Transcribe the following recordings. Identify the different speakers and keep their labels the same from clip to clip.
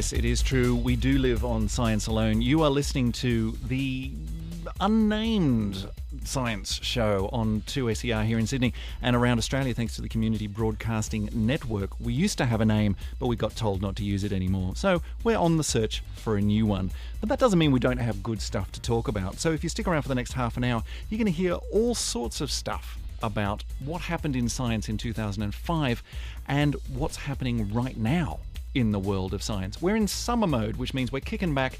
Speaker 1: Yes, it is true. We do live on Science Alone. You are listening to the unnamed science show on 2SER here in Sydney and around Australia thanks to the Community Broadcasting Network. We used to have a name, but we got told not to use it anymore. So we're on the search for a new one. But that doesn't mean we don't have good stuff to talk about. So if you stick around for the next half an hour, you're going to hear all sorts of stuff about what happened in science in 2005 and what's happening right now in the world of science. We're in summer mode, which means we're kicking back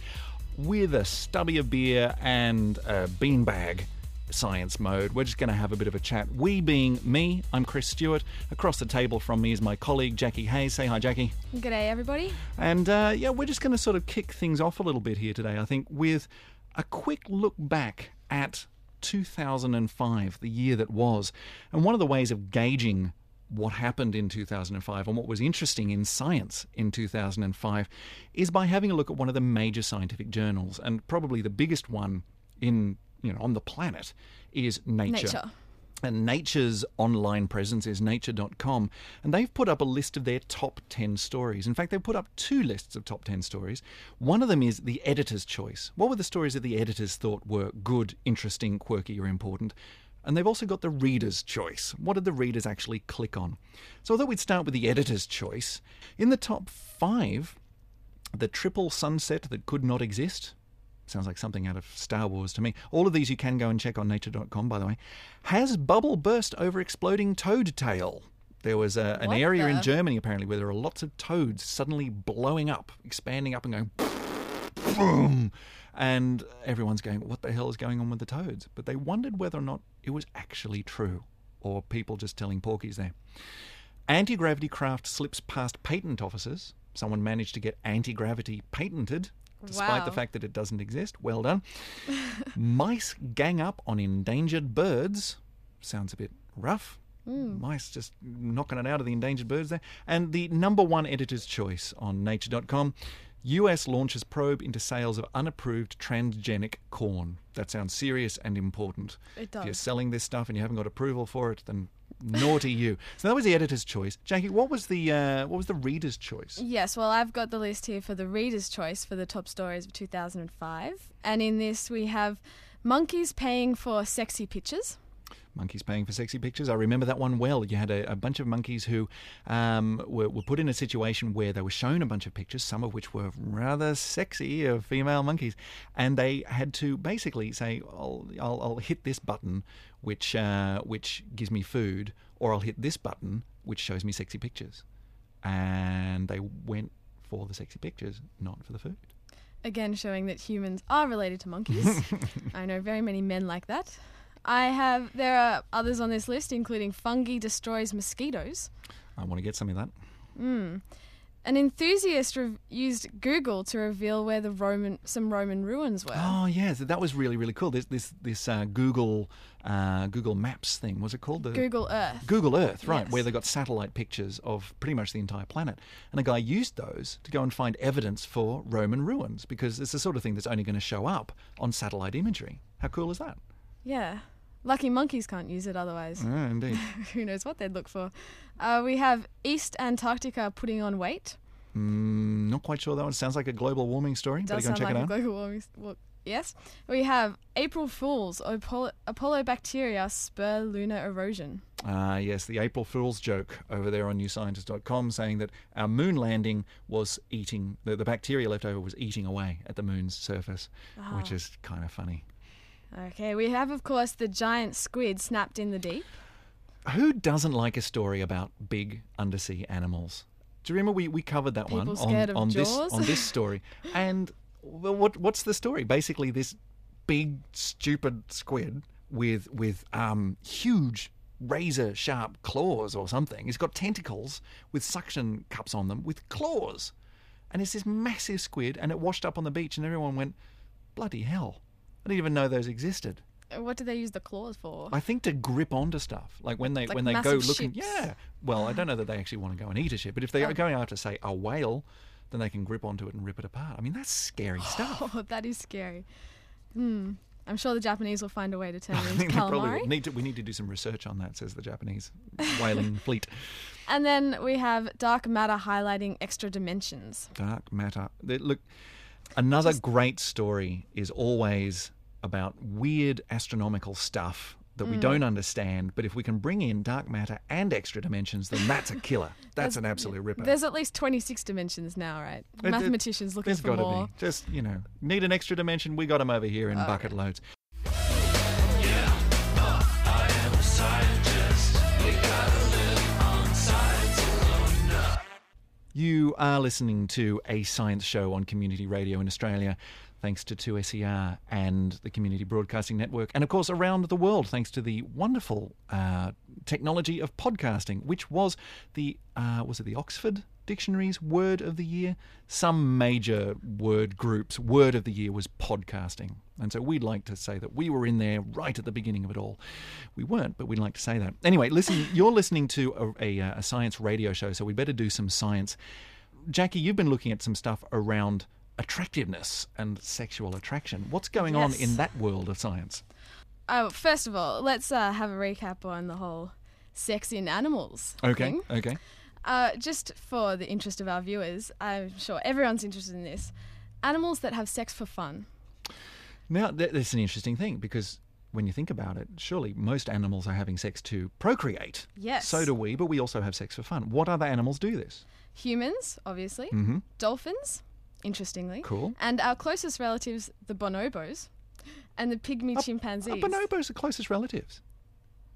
Speaker 1: with a stubby of beer and a beanbag science mode. We're just going to have a bit of a chat. We being me, I'm Chris Stewart. Across the table from me is my colleague Jackie Hayes. Say hi, Jackie.
Speaker 2: G'day, everybody.
Speaker 1: And uh, yeah, we're just going to sort of kick things off a little bit here today, I think, with a quick look back at 2005, the year that was. And one of the ways of gauging what happened in 2005 and what was interesting in science in 2005 is by having a look at one of the major scientific journals and probably the biggest one in you know on the planet is Nature.
Speaker 2: Nature.
Speaker 1: And Nature's online presence is nature.com. And they've put up a list of their top 10 stories. In fact, they've put up two lists of top 10 stories. One of them is the editor's choice. What were the stories that the editors thought were good, interesting, quirky, or important? And they've also got the reader's choice. What did the readers actually click on? So I thought we'd start with the editor's choice. In the top five, the triple sunset that could not exist. Sounds like something out of Star Wars to me. All of these you can go and check on nature.com, by the way. Has bubble burst over exploding toad tail? There was a, an
Speaker 2: What
Speaker 1: area in Germany, apparently, where there are lots of toads suddenly blowing up, expanding up, and going boom. And everyone's going, what the hell is going on with the toads? But they wondered whether or not it was actually true, or people just telling porkies there. Anti gravity craft slips past patent offices. Someone managed to get anti gravity patented, despite the fact that it doesn't exist. Well done. Mice gang up on endangered birds. Sounds a bit rough. Hmm. Mice just knocking it out of the endangered birds there. And the number one editor's choice on nature.com US launches probe into sales of unapproved transgenic corn. That sounds serious and important.
Speaker 2: It does.
Speaker 1: If you're selling this stuff and you haven't got approval for it, then naughty you. So that was the editor's choice. Jackie, what was the uh, what was the reader's choice?
Speaker 2: Yes, well, I've got the list here for the reader's choice for the top stories of 2005. And in this, we have monkeys paying for sexy pictures.
Speaker 1: Monkeys paying for sexy pictures. I remember that one well. You had a, a bunch of monkeys who um, were, were put in a situation where they were shown a bunch of pictures, some of which were rather sexy of female monkeys, and they had to basically say, "I'll, I'll, I'll hit this button, which uh, which gives me food, or I'll hit this button, which shows me sexy pictures," and they went for the sexy pictures, not for the food.
Speaker 2: Again, showing that humans are related to monkeys. I know very many men like that. I have, there are others on this list, including fungi destroys mosquitoes.
Speaker 1: I want to get some of that.
Speaker 2: An enthusiast re- used Google to reveal where the Roman, some Roman ruins were.
Speaker 1: Oh yes, that was really really cool. This this this uh, Google uh, Google Maps thing was it called the
Speaker 2: Google Earth.
Speaker 1: Google Earth, right?
Speaker 2: Yes.
Speaker 1: Where they got satellite pictures of pretty much the entire planet, and a guy used those to go and find evidence for Roman ruins because it's the sort of thing that's only going to show up on satellite imagery. How cool is that?
Speaker 2: Yeah. Lucky monkeys can't use it otherwise.
Speaker 1: Indeed.
Speaker 2: Who knows what they'd look for. Uh, we have East Antarctica putting on weight.
Speaker 1: mm, not quite sure that one sounds like a global warming story. Better
Speaker 2: Does
Speaker 1: go and
Speaker 2: sound
Speaker 1: check
Speaker 2: like
Speaker 1: it
Speaker 2: a global warming. Well, yes. We have April Fools. Apollo, Apollo bacteria spur lunar erosion.
Speaker 1: Ah, yes, the April Fool's joke over there on newscientist.com saying that our moon landing was eating, the, the bacteria left over was eating away at the moon's surface, which is kind of funny.
Speaker 2: Okay, we have, of course, the giant squid snapped in the deep.
Speaker 1: Who doesn't like a story about big undersea animals? Do you remember we, we covered that one on, on this on this story? And well, what what's the story? Basically, this big stupid squid with with um, huge razor sharp claws or something. It's got tentacles with suction cups on them with claws, and it's this massive squid. And it washed up on the beach, and everyone went, "Bloody hell!" Didn't even know those existed.
Speaker 2: What do they use the claws for?
Speaker 1: I think to grip onto stuff, like when they
Speaker 2: Like
Speaker 1: when they go
Speaker 2: massive
Speaker 1: looking.
Speaker 2: ships.
Speaker 1: Yeah. Well, I don't know that they actually want to go and eat a ship, but if they are going after, say, a whale, then they can grip onto it and rip it apart. I mean, that's scary stuff.
Speaker 2: Oh, that is scary. Hmm. I'm sure the Japanese will find a way to turn
Speaker 1: I
Speaker 2: it into
Speaker 1: think probably
Speaker 2: calamari.
Speaker 1: need to, we need to do some research on that, says the Japanese whaling fleet.
Speaker 2: And then we have dark matter highlighting extra dimensions.
Speaker 1: Dark matter. They- Look, another great story is always about weird astronomical stuff that
Speaker 2: Mm.
Speaker 1: we don't understand. But if we can bring in dark matter and extra dimensions, then that's a killer. That's an absolute ripper.
Speaker 2: There's at least 26 dimensions now, right?
Speaker 1: It- it-
Speaker 2: Mathematicians looking for
Speaker 1: got
Speaker 2: more.
Speaker 1: be. Just, you know, need an extra dimension? We got them over here in
Speaker 2: Oh,
Speaker 1: bucket loads. You are listening to a science show on community radio in Australia, thanks to 2SER and the Community Broadcasting Network, and of course around the world, thanks to the wonderful uh, technology of podcasting, which was the uh, was it the Oxford Dictionary's word of the year? Some major word groups' word of the year was podcasting, and so we'd like to say that we were in there right at the beginning of it all. We weren't, but we'd like to say that. Anyway, listen, you're listening to a, a, a science radio show, so we better do some science. Jackie, you've been looking at some stuff around attractiveness and sexual attraction. What's going on in that world of science?
Speaker 2: Oh, first of all, let's uh, have a recap on the whole sex in animals
Speaker 1: Okay,
Speaker 2: thing.
Speaker 1: okay.
Speaker 2: Uh, just for the interest of our viewers, I'm sure everyone's interested in this. Animals that have sex for fun.
Speaker 1: Now, th- that's an interesting thing because when you think about it, surely most animals are having sex to procreate.
Speaker 2: Yes.
Speaker 1: So do we, but we also have sex for fun. What other animals do this?
Speaker 2: Humans, obviously.
Speaker 1: Mm-hmm.
Speaker 2: Dolphins, interestingly.
Speaker 1: Cool.
Speaker 2: And our closest relatives, the bonobos, and the pygmy
Speaker 1: Are
Speaker 2: chimpanzees.
Speaker 1: bonobos the closest relatives?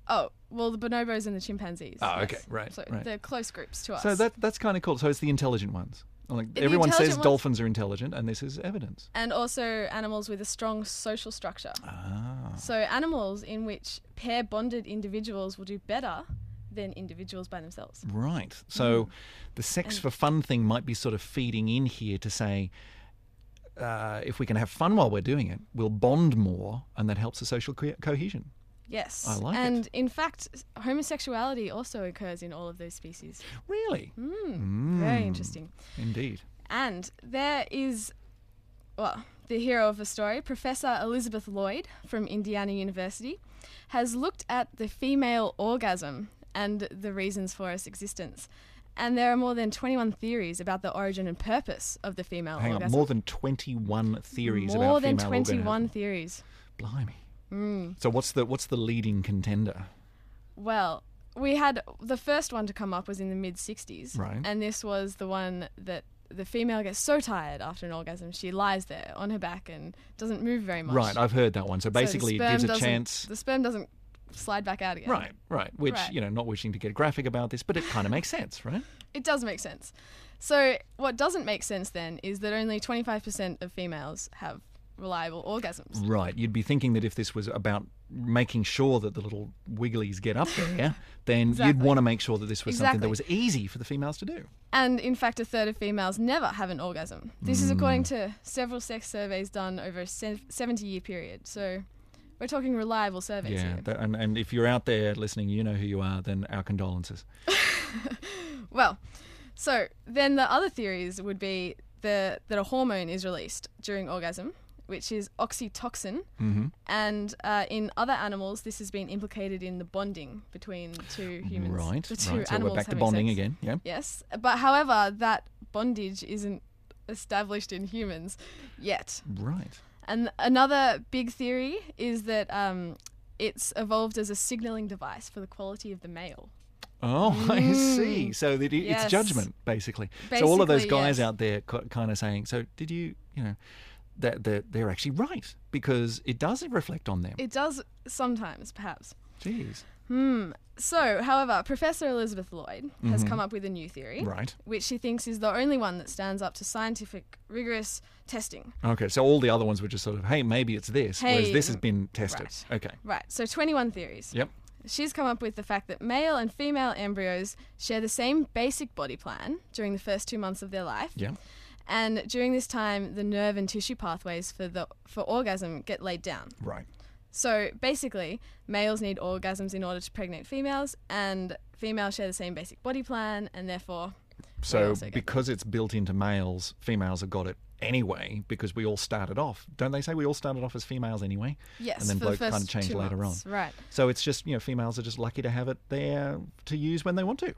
Speaker 2: Oh, well, the bonobos and the chimpanzees.
Speaker 1: Oh,
Speaker 2: yes.
Speaker 1: okay, right,
Speaker 2: So
Speaker 1: right.
Speaker 2: they're close groups to us.
Speaker 1: So that that's kind of cool. So it's the intelligent ones. Like everyone says
Speaker 2: ones-
Speaker 1: dolphins are intelligent, and this is evidence.
Speaker 2: and also animals with a strong social structure.
Speaker 1: Ah.
Speaker 2: So animals in which pair bonded individuals will do better than individuals by themselves.
Speaker 1: Right. So the sex
Speaker 2: And-
Speaker 1: for fun thing might be sort of feeding in here to say uh, if we can have fun while we're doing it, we'll bond more, and that helps the social co- cohesion.
Speaker 2: Yes.
Speaker 1: I like it.
Speaker 2: and in fact, homosexuality also occurs in all of those species.
Speaker 1: Really?
Speaker 2: Mm, Very
Speaker 1: Mm.
Speaker 2: interesting.
Speaker 1: Indeed.
Speaker 2: And there is, well, the hero of the story, Professor Elizabeth Lloyd from Indiana University, has looked at the female orgasm and the reasons for its existence. And there are more than 21 theories about the origin and purpose of the female
Speaker 1: Hang
Speaker 2: orgasm.
Speaker 1: on, more than 21 theories
Speaker 2: More
Speaker 1: about
Speaker 2: than 21
Speaker 1: orgasm.
Speaker 2: theories.
Speaker 1: Blimey.
Speaker 2: Mm.
Speaker 1: So what's the what's the leading contender?
Speaker 2: Well, we had the first one to come up was in the mid 60s.
Speaker 1: Right.
Speaker 2: And this was the one that the female gets so tired after an orgasm, she lies there on her back and doesn't move very much.
Speaker 1: Right, I've heard that one. So
Speaker 2: So
Speaker 1: basically, it gives a chance.
Speaker 2: The sperm doesn't slide back out again.
Speaker 1: Right, right. Which
Speaker 2: Right.
Speaker 1: you know, not wishing to get graphic about this, but it kind of makes sense, right?
Speaker 2: It does make sense. So, what doesn't make sense then is that only 25% of females have reliable orgasms.
Speaker 1: Right. You'd be thinking that if this was about making sure that the little wigglies get up there, then you'd want to make sure that this was something that was easy for the females to do.
Speaker 2: And in fact, a third of females never have an orgasm. This is according mm. to several sex surveys done over a 70 year period. So, we're talking reliable surveys
Speaker 1: Yeah.
Speaker 2: here.
Speaker 1: That, and, and if you're out there listening, you know who you are, then our condolences.
Speaker 2: Well, so then the other theories would be the, that a hormone is released during orgasm, which is oxytocin.
Speaker 1: hmm
Speaker 2: And uh, in other animals, this has been implicated in the bonding between two humans.
Speaker 1: Right.
Speaker 2: The two
Speaker 1: right. So we're back to bonding
Speaker 2: sex.
Speaker 1: again. Yeah.
Speaker 2: Yes. But however, that bondage isn't established in humans yet.
Speaker 1: Right.
Speaker 2: And another big theory is that um, it's evolved as a signaling device for the quality of the male.
Speaker 1: Oh, I see.
Speaker 2: Mm.
Speaker 1: So that it,
Speaker 2: Yes.
Speaker 1: it's judgment, basically. basically. so all of those guys
Speaker 2: yes.
Speaker 1: out there kind of saying, so did you, you know, that they're, they're actually right because it does reflect on them.
Speaker 2: It does sometimes, perhaps.
Speaker 1: Jeez.
Speaker 2: Hmm. So, however, Professor Elizabeth Lloyd has come up with a new theory,
Speaker 1: Mm-hmm. Right.
Speaker 2: which she thinks is the only one that stands up to scientific, rigorous testing.
Speaker 1: Okay. So all the other ones were just sort of, hey, maybe it's this, whereas this has been tested.
Speaker 2: right.
Speaker 1: Okay.
Speaker 2: Right. So, 21 theories.
Speaker 1: Yep.
Speaker 2: She's come up with the fact that male and female embryos share the same basic body plan during the first two months of their life.
Speaker 1: Yeah.
Speaker 2: And during this time, the nerve and tissue pathways for the for orgasm get laid down.
Speaker 1: Right.
Speaker 2: So basically, males need orgasms in order to pregnant females, and females share the same basic body plan, and therefore,
Speaker 1: So because it's built into males, females have got it anyway because we all started off. Don't they say we all started off as females anyway?
Speaker 2: Yes,
Speaker 1: and then
Speaker 2: for the
Speaker 1: bloke kind of changed later
Speaker 2: months.
Speaker 1: on.
Speaker 2: Right.
Speaker 1: So it's just you know females are just lucky to have it there to use when they want to.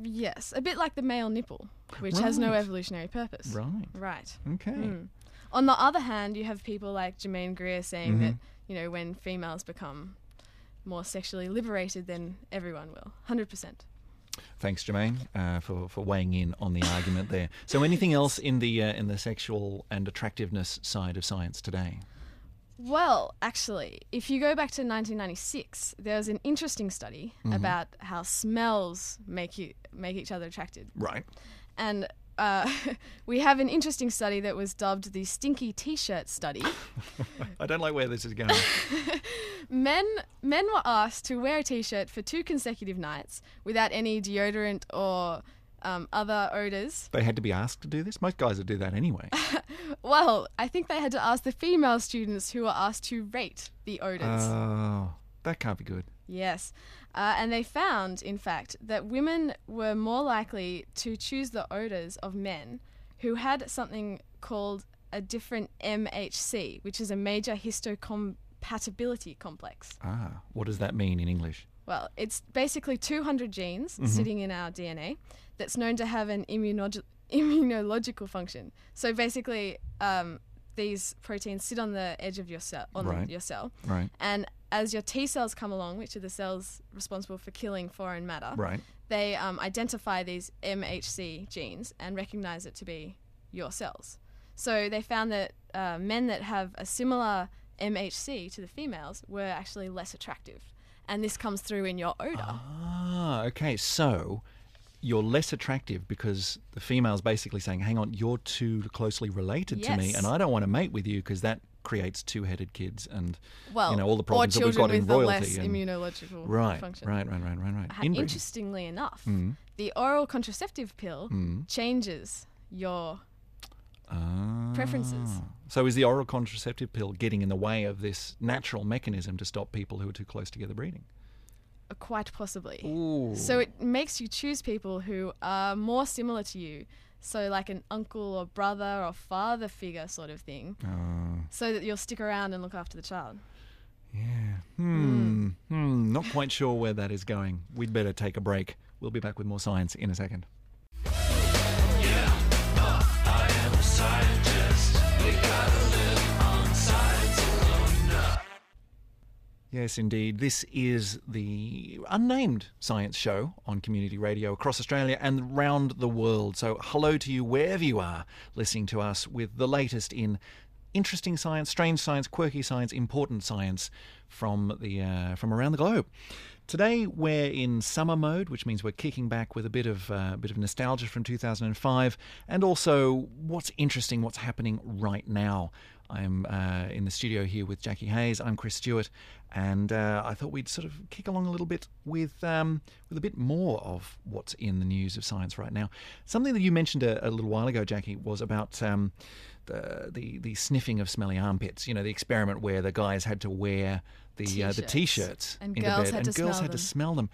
Speaker 2: Yes, a bit like the male nipple, which has no evolutionary purpose.
Speaker 1: Right.
Speaker 2: Right.
Speaker 1: Okay.
Speaker 2: Mm. On the other hand, you have people like Germaine Greer saying that
Speaker 1: Mhm.
Speaker 2: You know when females become more sexually liberated, then everyone will. Hundred percent.
Speaker 1: Thanks, Germaine, uh, for for weighing in on the argument there. So anything else in the uh, in the sexual and attractiveness side of science today?
Speaker 2: Well, actually, if you go back to 1996, there was an interesting study
Speaker 1: Mm-hmm.
Speaker 2: about how smells make you make each other attracted,
Speaker 1: Right.
Speaker 2: and uh, we have an interesting study that was dubbed the Stinky T-shirt study.
Speaker 1: I don't like where this is going.
Speaker 2: men men were asked to wear a T-shirt for two consecutive nights without any deodorant or um, other odors.
Speaker 1: they had to be asked to do this. Most guys would do that anyway.
Speaker 2: Well, I think they had to ask the female students who were asked to rate the odors.
Speaker 1: Oh, that can't be good.
Speaker 2: Yes. Uh, and they found, in fact, that women were more likely to choose the odors of men who had something called a different MHC, which is a major histocompatibility complex.
Speaker 1: Ah, what does that mean in English?
Speaker 2: Well, it's basically 200 genes
Speaker 1: Mm-hmm.
Speaker 2: sitting in our DNA that's known to have an immunolog- immunological function. So basically, um, these proteins sit on the edge of your cell, on
Speaker 1: Right.
Speaker 2: your cell,
Speaker 1: Right.
Speaker 2: and as your T cells come along, which are the cells responsible for killing foreign matter,
Speaker 1: Right.
Speaker 2: they um, identify these MHC genes and recognize it to be your cells. So they found that uh, men that have a similar MHC to the females were actually less attractive. And this comes through in your odor.
Speaker 1: Ah, okay. So you're less attractive because the female's basically saying, "Hang on, you're too closely related to me, and I don't want to mate with you because that creates two-headed kids and
Speaker 2: well,
Speaker 1: you know all the problems that we've got in royalty."
Speaker 2: less
Speaker 1: and-
Speaker 2: immunological
Speaker 1: right,
Speaker 2: function.
Speaker 1: right, right, right, right, right.
Speaker 2: Ha-
Speaker 1: Inbreeding.
Speaker 2: Interestingly enough,
Speaker 1: Mm.
Speaker 2: the oral contraceptive pill
Speaker 1: Mm.
Speaker 2: changes your
Speaker 1: Ah.
Speaker 2: preferences.
Speaker 1: So is the oral contraceptive pill getting in the way of this natural mechanism to stop people who are too close together breeding?
Speaker 2: Uh, quite possibly.
Speaker 1: Ooh.
Speaker 2: So it makes you choose people who are more similar to you. So like an uncle or brother or father figure sort of thing.
Speaker 1: Oh,
Speaker 2: So that you'll stick around and look after the child.
Speaker 1: yeah. Hmm. Hmm. Not quite sure where that is going. We'd better take a break. We'll be back with more science in a second. Yes, indeed. This is the unnamed science show on community radio across Australia and round the world. So, hello to you wherever you are listening to us with the latest in interesting science, strange science, quirky science, important science from the uh, from around the globe. Today we're in summer mode, which means we're kicking back with a bit of uh, bit of nostalgia from 2005, and also what's interesting, what's happening right now. I'm uh, in the studio here with Jackie Hayes. I'm Chris Stewart, and uh, I thought we'd sort of kick along a little bit with um, with a bit more of what's in the news of science right now. Something that you mentioned a, a little while ago, Jackie, was about um, the, the the sniffing of smelly armpits. You know, the experiment where the guys had to wear the uh, the
Speaker 2: T-shirts.
Speaker 1: t-shirts
Speaker 2: And girls
Speaker 1: bed,
Speaker 2: had
Speaker 1: and
Speaker 2: to
Speaker 1: girls
Speaker 2: smell
Speaker 1: had to smell them.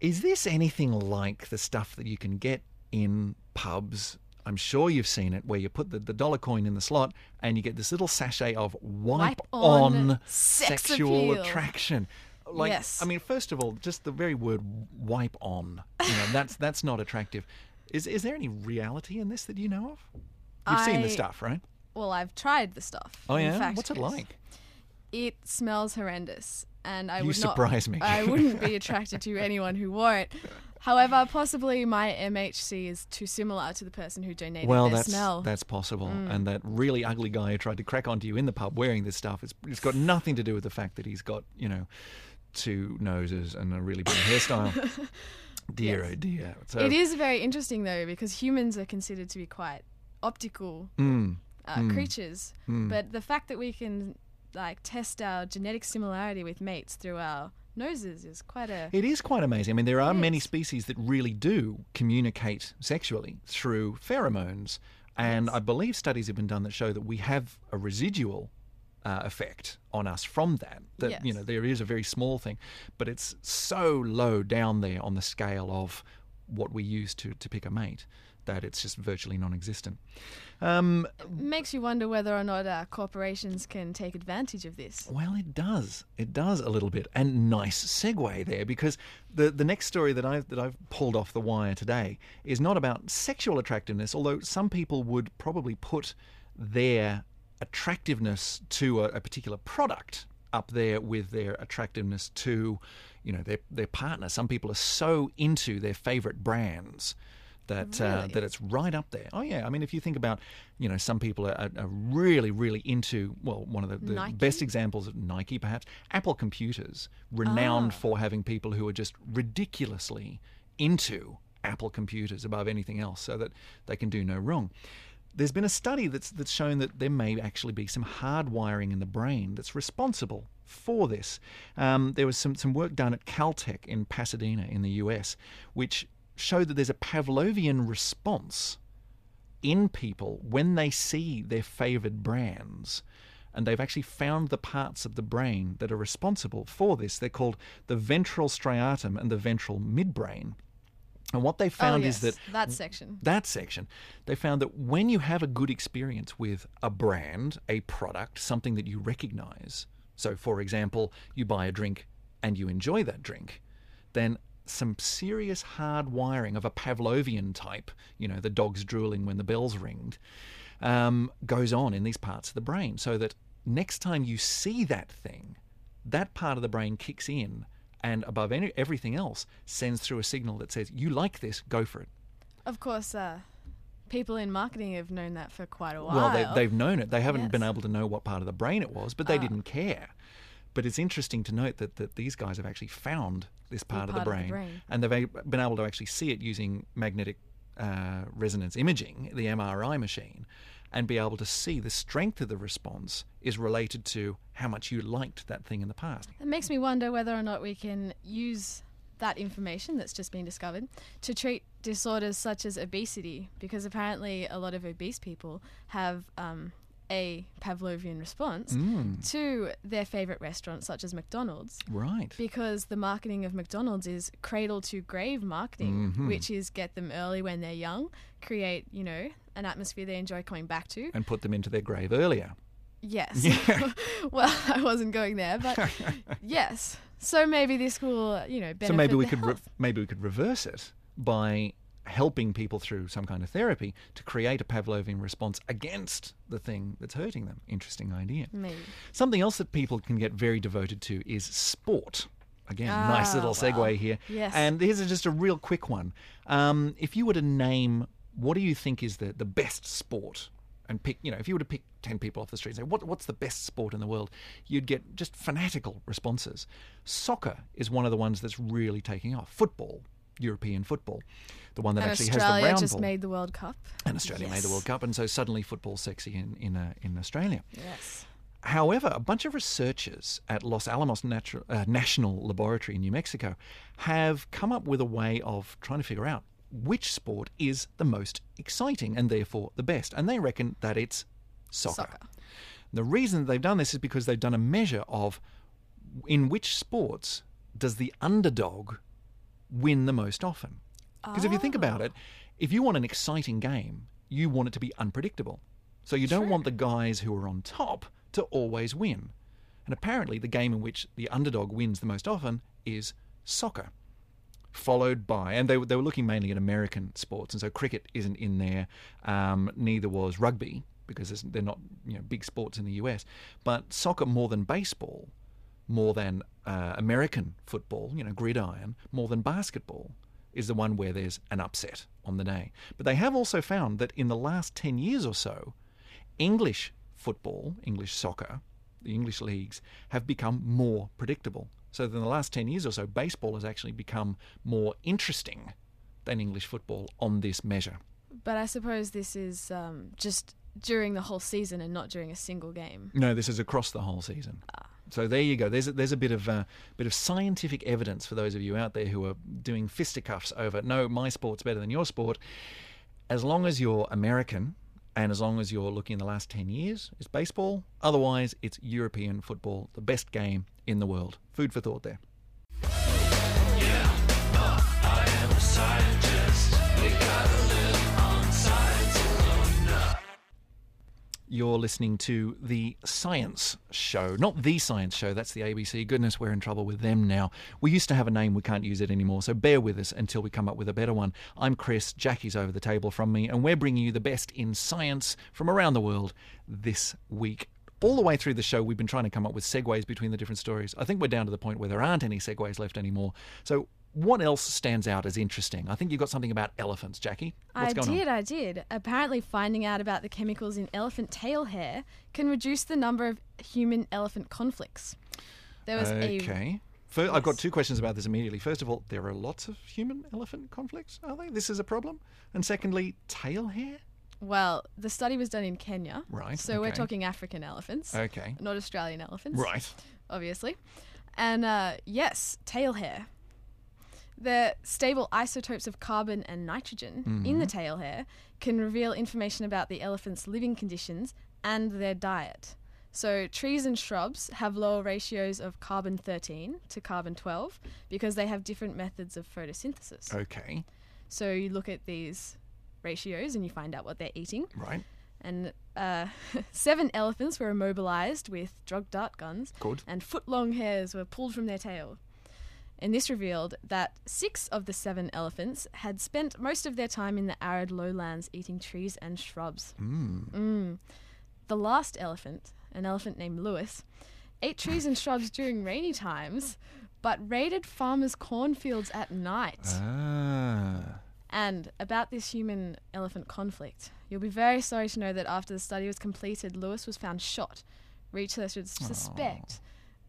Speaker 1: Is this anything like the stuff that you can get in pubs? I'm sure you've seen it, where you put the, the dollar coin in the slot and you get this little sachet of wipe,
Speaker 2: Wipe on
Speaker 1: on
Speaker 2: sex
Speaker 1: sexual
Speaker 2: appeal.
Speaker 1: attraction. Like,
Speaker 2: Yes.
Speaker 1: I mean, first of all, just the very word "wipe on," you know, that's that's not attractive. Is is there any reality in this that you know of? You've seen the stuff, right?
Speaker 2: Well, I've tried the stuff.
Speaker 1: Oh yeah.
Speaker 2: fact,
Speaker 1: What's it like?
Speaker 2: It smells horrendous, and I
Speaker 1: You
Speaker 2: would
Speaker 1: surprise
Speaker 2: not.
Speaker 1: me.
Speaker 2: I wouldn't be attracted to anyone who wore it. However, possibly my MHC is too similar to the person who donated
Speaker 1: Well,
Speaker 2: their
Speaker 1: that's
Speaker 2: smell.
Speaker 1: that's possible.
Speaker 2: Mm.
Speaker 1: And that really ugly guy who tried to crack onto you in the pub wearing this stuff, it's, it's got nothing to do with the fact that he's got you know two noses and a really big hairstyle. Dear
Speaker 2: Yes.
Speaker 1: oh dear. So,
Speaker 2: It is very interesting though, because humans are considered to be quite optical
Speaker 1: Mm,
Speaker 2: uh,
Speaker 1: Mm.
Speaker 2: creatures.
Speaker 1: mm.
Speaker 2: But the fact that we can like test our genetic similarity with mates through our noses is quite a
Speaker 1: It is quite amazing. I mean, there are
Speaker 2: It
Speaker 1: many species that really do communicate sexually through pheromones. And
Speaker 2: Yes.
Speaker 1: I believe studies have been done that show that we have a residual uh, effect on us from that. That, you know, there is a very small thing, but it's so low down there on the scale of what we use to, to pick a mate, that it's just virtually non Um,
Speaker 2: Makes you wonder whether or not uh, corporations can take advantage of this.
Speaker 1: well, it does. It does a little bit. And nice segue there because the, the next story that I've, that I've pulled off the wire today is not about sexual attractiveness, although some people would probably put their attractiveness to a, a particular product up there with their attractiveness to, you know, their their partner. Some people are so into their favorite brands that uh, that it's right up there. Oh yeah, I mean, if you think about, you know, some people are, are really really into. Well, one of the, the best examples of Nike, perhaps Apple computers, renowned
Speaker 2: Ah.
Speaker 1: for having people who are just ridiculously into Apple computers above anything else, so that they can do no wrong. There's been a study that's that's shown that there may actually be some hardwiring in the brain that's responsible for this. Um, there was some some work done at Caltech in Pasadena in the U.S., which showed that there's a Pavlovian response in people when they see their favored brands. And they've actually found the parts of the brain that are responsible for this. They're called the ventral striatum and the ventral midbrain. And what they oh, found
Speaker 2: oh, yes,
Speaker 1: is that
Speaker 2: that section.
Speaker 1: that section, they found that when you have a good experience with a brand, a product, something that you recognize, so for example, you buy a drink and you enjoy that drink, then some serious hard wiring of a Pavlovian type, you know, the dog's drooling when the bell's ringed, um, goes on in these parts of the brain so that next time you see that thing, that part of the brain kicks in and above any, everything else sends through a signal that says, you like this, go for it.
Speaker 2: Of course, uh, people in marketing have known that for quite a while.
Speaker 1: Well, they, they've known it. They haven't been able to know what part of the brain it was, but they
Speaker 2: Ah.
Speaker 1: didn't care. But it's interesting to note that, that these guys have actually found this part, of, the
Speaker 2: part of the
Speaker 1: brain,
Speaker 2: brain.
Speaker 1: and they've been able to actually see it using magnetic uh, resonance imaging, the MRI machine, and be able to see the strength of the response is related to how much you liked that thing in the past.
Speaker 2: It makes me wonder whether or not we can use that information that's just been discovered to treat disorders such as obesity, because apparently a lot of obese people have um, a Pavlovian response
Speaker 1: Mm,
Speaker 2: to their favorite restaurants, such as McDonald's.
Speaker 1: right.
Speaker 2: Because the marketing of McDonald's is cradle to grave marketing,
Speaker 1: Mhm.
Speaker 2: which is get them early when they're young, create, you know, an atmosphere they enjoy coming back to.
Speaker 1: And put them into their grave earlier.
Speaker 2: Yes.
Speaker 1: Yeah.
Speaker 2: well, I wasn't going there, but yes. So maybe this will, you know, benefit
Speaker 1: so maybe we could re- maybe we could reverse it by helping people through some kind of therapy to create a Pavlovian response against the thing that's hurting them. Interesting idea.
Speaker 2: maybe.
Speaker 1: Something else that people can get very devoted to is sport. Again, nice
Speaker 2: Ah,
Speaker 1: little segue
Speaker 2: wow.
Speaker 1: here.
Speaker 2: Yes.
Speaker 1: And here's just a real quick one. Um, if you were to name, what do you think is the, the best sport? And pick, you know, if you were to pick 10 people off the street and say, what, what's the best sport in the world? You'd get just fanatical responses. Soccer is one of the ones that's really taking off. Football, European football, the one that
Speaker 2: And
Speaker 1: actually
Speaker 2: Australia
Speaker 1: has the round
Speaker 2: just
Speaker 1: ball.
Speaker 2: made the World Cup.
Speaker 1: and Australia made the World Cup, and so suddenly football's sexy in, in, uh, in Australia.
Speaker 2: Yes.
Speaker 1: However, a bunch of researchers at Los Alamos Natu- uh, National Laboratory in New Mexico have come up with a way of trying to figure out which sport is the most exciting and therefore the best. And they reckon that it's soccer.
Speaker 2: Soccer.
Speaker 1: The reason they've done this is because they've done a measure of in which sports does the underdog win the most often. Because if you think about it, if you want an exciting game, you want it to be unpredictable. So you don't want the guys who are on top to always win. And apparently, the game in which the underdog wins the most often is soccer. Followed by, and they, were- they were looking mainly at American sports, and so cricket isn't in there. Um, neither was rugby because they're not you know big sports in the US. But soccer more than baseball, more than uh, American football, you know, gridiron, more than basketball, is the one where there's an upset on the day. But they have also found that in the last 10 years or so, English football, English soccer, the English leagues have become more predictable. So in the last 10 years or so, baseball has actually become more interesting than English football on this measure.
Speaker 2: But I suppose this is um, just during the whole season and not during a single game.
Speaker 1: No, this is across the whole season. So there you go. There's a, there's a bit of uh, bit of scientific evidence for those of you out there who are doing fisticuffs over no, my sport's better than your sport. As long as you're American and as long as you're looking in the last ten years, it's baseball. Otherwise, it's European football, the best game in the world. Food for thought there.
Speaker 3: I am
Speaker 1: You're listening to the Science Show. Not the Science Show, that's the ABC. Goodness, we're in trouble with them now. We used to have a name, we can't use it anymore, so bear with us until we come up with a better one. I'm Chris, Jackie's over the table from me, and we're bringing you the best in science from around the world this week. All the way through the show, we've been trying to come up with segues between the different stories. I think we're down to the point where there aren't any segues left anymore. So, what else stands out as interesting? I think you got something about elephants, Jackie. What's
Speaker 2: I
Speaker 1: going
Speaker 2: did,
Speaker 1: on?
Speaker 2: I did. Apparently, finding out about the chemicals in elephant tail hair can reduce the number of human elephant conflicts. There was a.
Speaker 1: Okay. First, I've got two questions about this immediately. First of all, there are lots of human elephant conflicts, are they? This is a problem. And secondly, tail hair?
Speaker 2: Well, the study was done in Kenya.
Speaker 1: Right,
Speaker 2: So we're talking African elephants,
Speaker 1: Okay.
Speaker 2: not Australian elephants.
Speaker 1: Right.
Speaker 2: obviously. And uh, yes, tail hair. The stable isotopes of carbon and nitrogen in the tail hair can reveal information about the elephant's living conditions and their diet. So, trees and shrubs have lower ratios of carbon 13 to carbon 12 because they have different methods of photosynthesis.
Speaker 1: Okay.
Speaker 2: So, you look at these ratios and you find out what they're eating
Speaker 1: Right.
Speaker 2: and uh, seven elephants were immobilized with drug dart guns,
Speaker 1: Good.
Speaker 2: and foot long hairs were pulled from their tail. And this revealed that six of the seven elephants had spent most of their time in the arid lowlands eating trees and shrubs.
Speaker 1: Mm.
Speaker 2: Mm. The last elephant, an elephant named Lewis, ate trees and shrubs during rainy times, but raided farmers' cornfields at night.
Speaker 1: Ah.
Speaker 2: And about this human elephant conflict, you'll be very sorry to know that after the study was completed, Lewis was found shot. Researchers suspect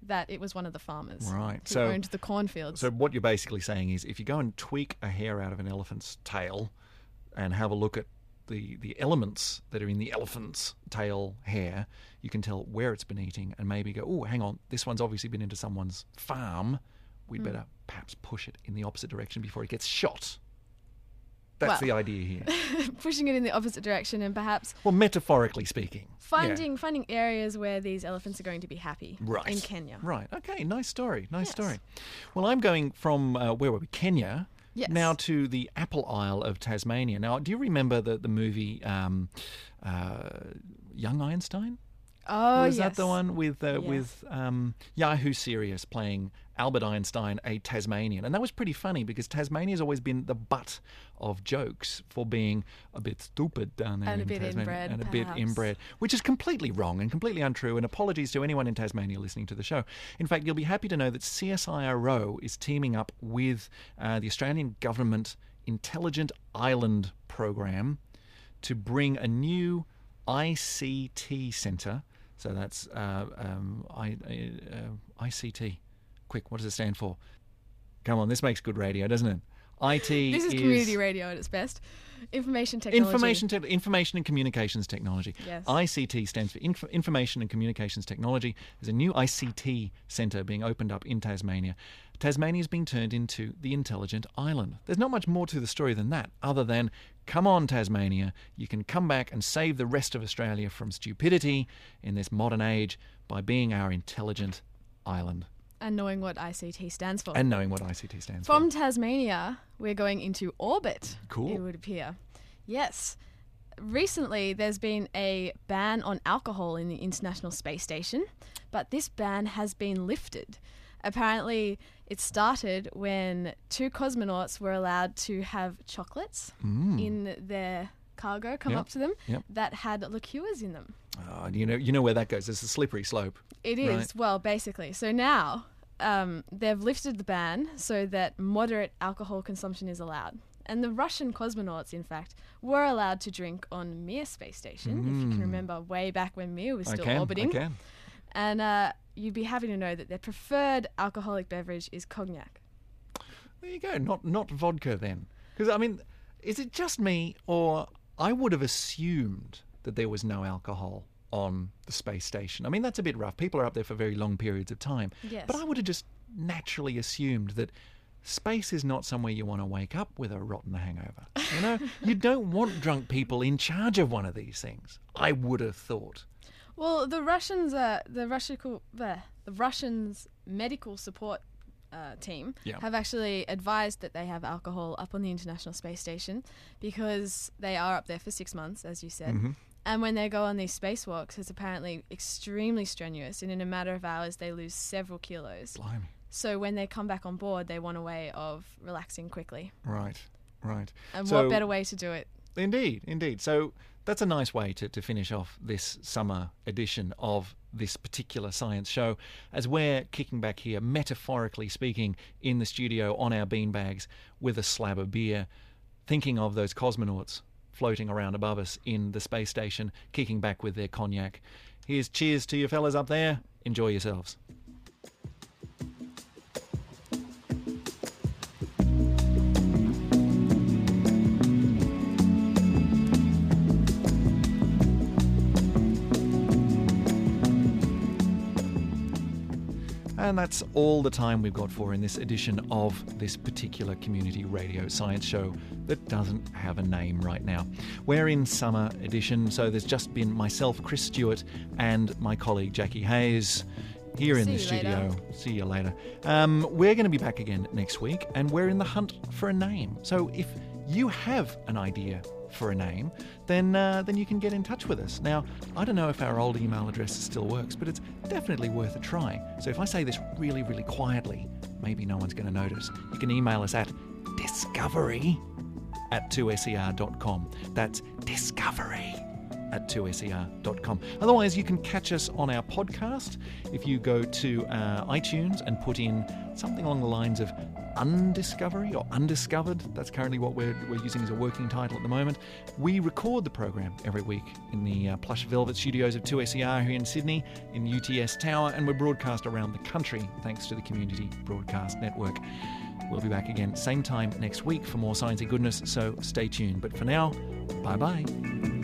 Speaker 2: that it was one of the farmers
Speaker 1: Right,
Speaker 2: who
Speaker 1: so-
Speaker 2: owned the cornfields.
Speaker 1: So what you're basically saying is, if you go and tweak a hair out of an elephant's tail, and have a look at the the elements that are in the elephant's tail hair, you can tell where it's been eating, and maybe go, oh, hang on, this one's obviously been into someone's farm. We'd hmm. better perhaps push it in the opposite direction before it gets shot. That's
Speaker 2: Well-
Speaker 1: the idea here.
Speaker 2: Pushing it in the opposite direction and perhaps
Speaker 1: well, metaphorically speaking. Yeah.
Speaker 2: finding finding areas where these elephants are going to be happy
Speaker 1: Right.
Speaker 2: in Kenya.
Speaker 1: Right. Okay. Nice story. Nice
Speaker 2: Yes.
Speaker 1: story. Well, I'm going from uh, where were we? Kenya.
Speaker 2: Yes.
Speaker 1: Now to the Apple Isle of Tasmania. Now, do you remember the the movie um, uh, Young Einstein?
Speaker 2: Oh,
Speaker 1: Was
Speaker 2: yes.
Speaker 1: that the one with uh,
Speaker 2: Yes.
Speaker 1: with um, Yahoo Serious playing Albert Einstein, a Tasmanian? And that was pretty funny because Tasmania's always been the butt of jokes for being a bit stupid down there
Speaker 2: And a bit
Speaker 1: Tasmania
Speaker 2: inbred,
Speaker 1: and a bit inbred, which is completely wrong and completely untrue. And apologies to anyone in Tasmania listening to the show. In fact, you'll be happy to know that CSIRO is teaming up with uh, the Australian Government Intelligent Island Program to bring a new ICT centre. So that's uh, um, I, uh, ICT. Quick, what does it stand for? Come on, this makes good radio, doesn't it? IT
Speaker 2: This is community radio at its best. Information technology.
Speaker 1: Information, te- information and communications technology.
Speaker 2: Yes.
Speaker 1: ICT stands for Inf- Information and Communications Technology. There's a new ICT centre being opened up in Tasmania. Tasmania is being turned into the intelligent island. There's not much more to the story than that, other than come on, Tasmania, you can come back and save the rest of Australia from stupidity in this modern age by being our intelligent island
Speaker 2: and knowing what ICT stands for.
Speaker 1: and knowing what ICT stands
Speaker 2: From
Speaker 1: for.
Speaker 2: From Tasmania, we're going into orbit.
Speaker 1: Cool.
Speaker 2: It would appear. Yes. Recently, there's been a ban on alcohol in the International Space Station, but this ban has been lifted. Apparently, it started when two cosmonauts were allowed to have chocolates in their cargo come
Speaker 1: Mm. Yep.
Speaker 2: up to them
Speaker 1: Yep.
Speaker 2: that had liqueurs in them.
Speaker 1: Oh, you know, you know where that goes. It's a slippery slope.
Speaker 2: It is,
Speaker 1: Right.
Speaker 2: well, basically. So now um, they've lifted the ban so that moderate alcohol consumption is allowed. And the Russian cosmonauts, in fact, were allowed to drink on Mir space station, if you can remember way back when Mir was
Speaker 1: Mm. I
Speaker 2: still
Speaker 1: can.
Speaker 2: orbiting.
Speaker 1: I can.
Speaker 2: And uh, you'd be happy to know that their preferred alcoholic beverage is cognac.
Speaker 1: There you go. Not not vodka then, because I mean, is it just me or I would have assumed that there was no alcohol on the space station. I mean, that's a bit rough. People are up there for very long periods of time.
Speaker 2: Yes.
Speaker 1: But I would have just naturally assumed that space is not somewhere you want to wake up with a rotten hangover. You know, you don't want drunk people in charge of one of these things. I would have thought.
Speaker 2: Well, the Russians, uh, the Russian, the, the Russians medical support uh, team
Speaker 1: Yeah.
Speaker 2: have actually advised that they have alcohol up on the International Space Station because they are up there for six months, as you said,
Speaker 1: Mm-hmm.
Speaker 2: And when they go on these spacewalks, it's apparently extremely strenuous. And in a matter of hours, they lose several kilos.
Speaker 1: Blimey.
Speaker 2: So when they come back on board, they want a way of relaxing quickly.
Speaker 1: Right, right.
Speaker 2: And
Speaker 1: So-
Speaker 2: what better way to do it?
Speaker 1: Indeed, indeed. So that's a nice way to, to finish off this summer edition of this particular science show as we're kicking back here, metaphorically speaking, in the studio on our beanbags with a slab of beer, thinking of those cosmonauts floating around above us in the space station, kicking back with their cognac. Here's cheers to you fellas up there. Enjoy yourselves. And that's all the time we've got for in this edition of this particular community radio science show that doesn't have a name right now. We're in summer edition, so there's just been myself, Chris Stewart, and my colleague Jackie Hayes here in the studio.
Speaker 2: later.
Speaker 1: See you later. Um, we're going to be back again next week, and we're in the hunt for a name. So if you have an idea for a name, then uh, then you can get in touch with us. Now, I don't know if our old email address still works, but it's definitely worth a try. So if I say this really, really quietly, maybe no one's going to notice. You can email us at discovery at 2ser.com. That's discovery at 2ser.com. Otherwise, you can catch us on our podcast if you go to uh, iTunes and put in something along the lines of Undiscovery or Undiscovered. That's currently what we're, we're using as a working title at the moment. We record the program every week in the uh, plush velvet studios of 2SER here in Sydney, in UTS Tower, and we're broadcast around the country thanks to the Community Broadcast Network. We'll be back again same time next week for more sciencey goodness, so stay tuned. But for now, bye bye.